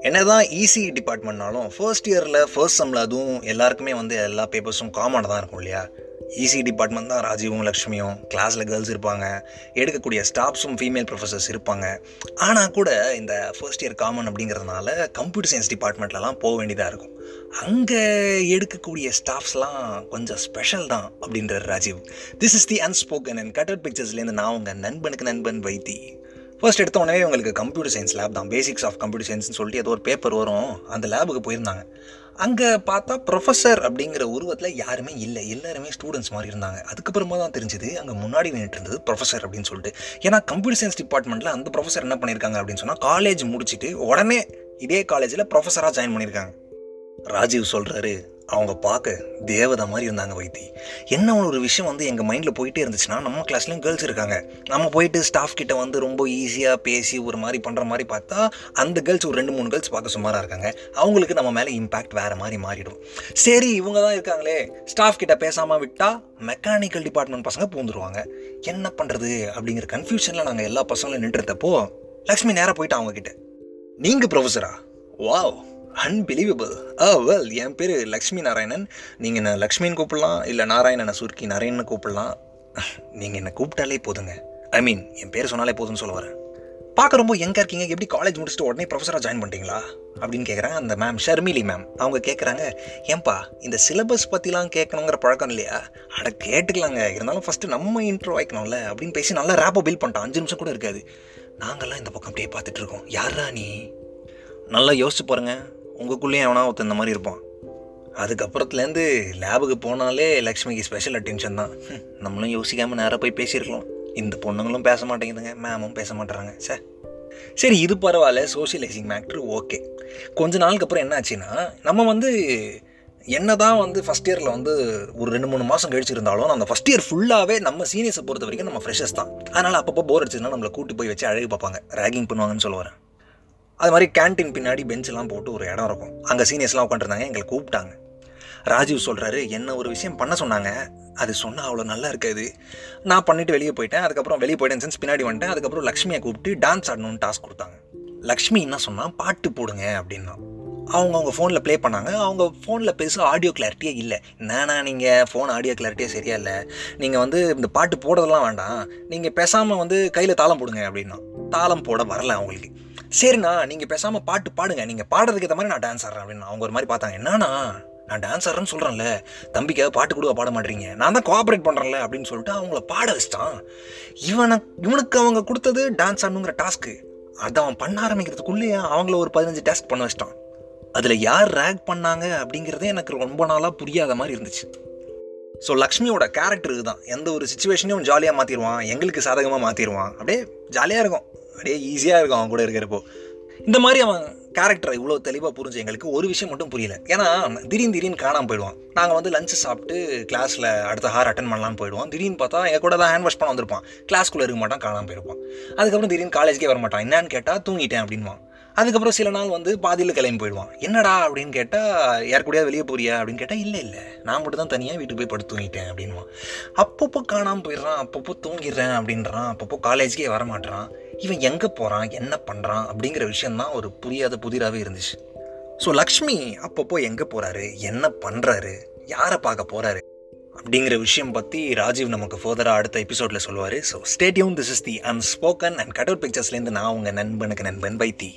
என்னதான் ஈஸி டிபார்ட்மெண்ட்னாலும் ஃபர்ஸ்ட் இயரில் ஃபர்ஸ்ட் செம்மில் அதுவும் எல்லாருக்குமே வந்து எல்லா பேப்பர்ஸும் காமனாக தான் இருக்கும் இல்லையா? இசி டிபார்ட்மெண்ட் தான் ராஜீவும் லக்ஷ்மியும் கிளாஸில் கேர்ள்ஸ் இருப்பாங்க. எடுக்கக்கூடிய ஸ்டாஃப்ஸும் ஃபீமேல் ப்ரொஃபஸர்ஸ் இருப்பாங்க. ஆனால் கூட இந்த ஃபர்ஸ்ட் இயர் காமன் அப்படிங்கிறதுனால கம்ப்யூட்டர் சயின்ஸ் டிபார்ட்மெண்ட்லலாம் போக வேண்டியதாக இருக்கும். அங்கே எடுக்கக்கூடிய ஸ்டாஃப்ஸ்லாம் கொஞ்சம் ஸ்பெஷல் தான் அப்படின்றார் Rajeev. This is the unspoken and cutout பிக்சர்ஸ்லேருந்து நான் உங்கள் நண்பனுக்கு நண்பன் வைத்தி. ஃபர்ஸ்ட் எடுத்த உடனே உங்களுக்கு கம்ப்யூட்டர் சயின்ஸ் லேப் தான். பேசிக்ஸ் ஆஃப் கம்ப்யூட்டர் சயின்ஸ்னு சொல்லிட்டு ஏதோ ஒரு பேப்பர் வரும். அந்த லேபுக்கு போயிருந்தாங்க. அங்கே பார்த்தா ப்ரொஃபஸர் அப்படிங்கிற உருவத்தில் யாருமே இல்லை. எல்லாருமே ஸ்டூடெண்ட்ஸ் மாதிரி இருந்தாங்க. அதுக்கப்புறமா தான் தெரிஞ்சது அங்கே முன்னாடி நின்றுட்டு இருந்தது ப்ரொஃபஸர் அப்படின்னு சொல்லிட்டு. ஏன்னா கம்ப்யூட்டர் சயின்ஸ் டிபார்ட்மெண்ட்டில் அந்த ப்ரொஃபஸர் என்ன பண்ணியிருக்காங்க அப்படின்னு சொன்னால் காலேஜ் முடிச்சுட்டு உடனே இதே காலேஜில் ப்ரொஃபஸராக ஜாயின் பண்ணியிருக்காங்க. ராஜீவ் சொல்கிறாரு அவங்க பார்க்க தேவதை மாதிரி இருந்தாங்க வைத்தி. என்ன ஒரு விஷயம் வந்து எங்கள் மைண்டில் போயிட்டே இருந்துச்சுன்னா நம்ம கிளாஸ்லேயும் கேர்ள்ஸ் இருக்காங்க. நம்ம போயிட்டு ஸ்டாஃப் கிட்ட வந்து ரொம்ப ஈஸியாக பேசி ஒரு மாதிரி பண்ணுற மாதிரி பார்த்தா அந்த கேர்ள்ஸ் ஒரு ரெண்டு மூணு கேர்ள்ஸ் பார்க்க சுமாராக இருக்காங்க. அவங்களுக்கு நம்ம மேலே இம்பேக்ட் வேறு மாதிரி மாறிடும். சரி இவங்க தான் இருக்காங்களே. ஸ்டாஃப் கிட்ட பேசாமல் விட்டால் மெக்கானிக்கல் டிபார்ட்மெண்ட் பசங்க பூந்துருவாங்க. என்ன பண்ணுறது அப்படிங்கிற கன்ஃபியூஷனில் நாங்கள் எல்லா பசங்களும் நின்றுறதப்போ லக்ஷ்மி நேராக போயிட்டு அவங்கக்கிட்ட நீங்கள் ப்ரொஃபஸரா வாவ் அன்பிலீவபிள் ஆ வெல் என் பேர் லக்ஷ்மி நாராயணன். நீங்கள் என்ன லக்ஷ்மின்னு கூப்பிடலாம் இல்லை நாராயணனை சுருக்கி நாராயணன் கூப்பிடலாம்? நீங்கள் என்னை கூப்பிட்டாலே போதுங்க. ஐ மீன் என் பேர் சொன்னாலே போதும்னு சொல்ல வரேன். பார்க்க ரொம்ப எங்கே இருக்கீங்க. எப்படி காலேஜ் முடிச்சுட்டு உடனே ப்ரொஃபஸராக ஜாயின் பண்ணிட்டீங்களா? அப்படின்னு கேட்குறாங்க அந்த மேம் ஷர்மிலி மேம் அவங்க கேட்குறாங்க ஏன்பா இந்த சிலபஸ் பற்றிலாம் கேட்கணுங்கிற பழக்கம் இல்லையா? அட கேட்டுக்கலாங்க. இருந்தாலும் ஃபஸ்ட்டு நம்ம இன்ட்ரோ வைக்கணும்ல அப்படின்னு பேசி நல்லா ரேப்போ பில் பண்ணிட்டோம் அஞ்சு நிமிஷம் கூட இருக்காது. நாங்கள்லாம் இந்த பக்கம் அப்படியே பார்த்துட்ருக்கோம் யாரா நீ? நல்லா யோசிச்சு பாருங்கள் உங்களுக்குள்ளேயும் எவனா ஒருத்தன் இந்த மாதிரி இருப்பான். அதுக்கப்புறத்துலேருந்து லேபுக்கு போனாலே லக்ஷ்மிக்கு ஸ்பெஷல் அட்டென்ஷன் தான். நம்மளும் யோசிக்காமல் நேராக போய் பேசியிருக்கலாம். இந்த பொண்ணுங்களும் பேச மாட்டேங்குதுங்க மேமும் பேச மாட்டேறாங்க சே. சரி இது பரவாயில்ல சோஷியலைசிங் மேக்ட்ரு ஓகே கொஞ்ச நாளுக்கு அப்புறம் என்ன ஆச்சுன்னா நம்ம வந்து என்ன தான் வந்து ஃபஸ்ட் இயரில் வந்து ஒரு ரெண்டு மூணு மாதம் கழிச்சிருந்தாலும் அந்த ஃபஸ்ட் இயர் ஃபுல்லாகவே நம்ம சீனியர்ஸை பொறுத்த வரைக்கும் நம்ம ஃப்ரெஷர்ஸ் தான். அதனால் அப்பப்போ போர் அடிச்சதுன்னா நம்மளை கூட்டி போய் வச்சு அழகு பார்ப்பாங்க. ரேகிங் பண்ணுவாங்கன்னு சொல்லுவாரேன் அது மாதிரி கேண்டீன் பின்னாடி பெஞ்செல்லாம் போட்டு ஒரு இடம் இருக்கும். அங்கே சீனியர்ஸ்லாம் உட்காந்துருந்தாங்க எங்களை கூப்பிட்டாங்க. ராஜீவ் சொல்கிறாரு என்ன ஒரு விஷயம் பண்ண சொன்னாங்க? அது சொன்னால் அவ்வளோ நல்லா இருக்காது. நான் பண்ணிவிட்டு வெளியே போயிட்டேன். அதுக்கப்புறம் வெளியே போயிட்டேன் சென்ஸ் பின்னாடி வந்துட்டேன். அதுக்கப்புறம் லக்ஷ்மியை கூப்பிட்டு டான்ஸ் ஆடணும்னு டாஸ்க் கொடுத்தாங்க. லக்ஷ்மி என்ன சொன்னால் பாட்டு போடுங்க அப்படின்னா. அவங்க அவங்க ஃபோனில் ப்ளே பண்ணாங்க. அவங்க ஃபோனில் பெருசாக ஆடியோ கிளாரிட்டியே இல்லை. நானா நீங்கள் ஃபோன் ஆடியோ கிளாரிட்டியே சரியா இல்லை. நீங்கள் வந்து இந்த பாட்டு போடுறதெல்லாம் வேண்டாம். நீங்கள் பேசாமல் வந்து கையில் தாளம் போடுங்க அப்படின்னா. தாளம் போட வரல அவங்களுக்கு. சரிண்ணா நீங்கள் பேசாமல் பாட்டு பாடுங்க. நீங்கள் பாடுறதுக்கு ஏற்ற மாதிரி நான் டான்ஸ் ஆடுறேன் அப்படின்னு அவங்க ஒரு மாதிரி பார்த்தாங்க. என்னண்ணா நான் டான்ஸ் ஆடுறேன்னு சொல்கிறேன்ல தம்பிக்காக பாட்டு கூட பாட மாட்டேறீங்க. நான் தான் கோஆப்ரேட் பண்ணுறேன்ல அப்படின்னு சொல்லிட்டு அவங்கள பாட வச்சிட்டான். இவனை இவனுக்கு அவங்க கொடுத்தது டான்ஸ் ஆடணுங்கிற டாஸ்க்கு அதை அவன் பண்ண ஆரம்பிக்கிறதுக்குள்ளேயே அவங்கள ஒரு பதினஞ்சு டாஸ்க் பண்ண வச்சிட்டான். அதில் யார் ரேக் பண்ணாங்க அப்படிங்கிறதே எனக்கு ரொம்ப நாளாக புரியாத மாதிரி இருந்துச்சு. ஸோ லக்ஷ்மியோட கேரக்டர் இதுதான். எந்த ஒரு சுச்சுவேஷனையும் ஜாலியாக மாற்றிடுவான் எங்களுக்கு சாதகமாக மாற்றிடுவான் அப்படியே ஜாலியாக இருக்கும். அப்படியே ஈஸியாக இருக்கும் அவன் கூட இருக்கிறப்போ. இந்த மாதிரி அவன் கேரக்டரை இவ்வளோ தெளிவாக புரிஞ்சு எங்களுக்கு ஒரு விஷயம் மட்டும் புரியல. ஏன்னா திடீர்னு திடீர்னு காணாமல் போயிடுவான். நாங்கள் வந்து லஞ்சு சாப்பிட்டு கிளாஸில் அடுத்த ஹார் அட்டன் பண்ணலாம்னு போயிடுவோம். திடீர்னு பார்த்தா எங்கள் கூட தான் ஹேண்ட் வாஷ் பண்ண வந்திருப்பான். கிளாஸ்க்குள்ளே இருக்க மாட்டான் காணாமல் போயிருப்பான். அதுக்கப்புறம் திடீர்னு காலேஜ்க்கே வர மாட்டான். என்னன்னு கேட்டால் தூங்கிட்டேன் அப்படின்வான் அதுக்கப்புறம் சில நாள் வந்து பாதியில் கிளம்பி போயிடுவான். என்னடா? அப்படின்னு கேட்டால் யார் கூடயா வெளியே போறியா? அப்படின்னு கேட்டால் இல்லை இல்லை. நான் மட்டும் தான் தனியாக வீட்டுக்கு போய் படுத்து தூங்கிட்டேன் அப்படின்வான் அப்பப்போ காணாமல் போயிடுறான். அப்பப்போ தூங்கிடுறேன் அப்படின்றான். அப்பப்போ காலேஜ்க்கே வர மாட்டான் இவன் எங்கே போகிறான் என்ன பண்ணுறான் அப்படிங்கிற விஷயந்தான் ஒரு புரியாத புதிராகவே இருந்துச்சு. ஸோ லக்ஷ்மி அப்பப்போ எங்கே போகிறாரு என்ன பண்ணுறாரு யாரை பார்க்க போகிறாரு அப்படிங்கிற விஷயம் பற்றி ராஜீவ் நமக்கு ஃபர்தராக அடுத்த எபிசோடில் சொல்லுவார். So stadium this is the unspoken and cutout பிக்சர்ஸ்லேருந்து நான் உங்கள் நண்பனுக்கு நண்பன் பைத்தி.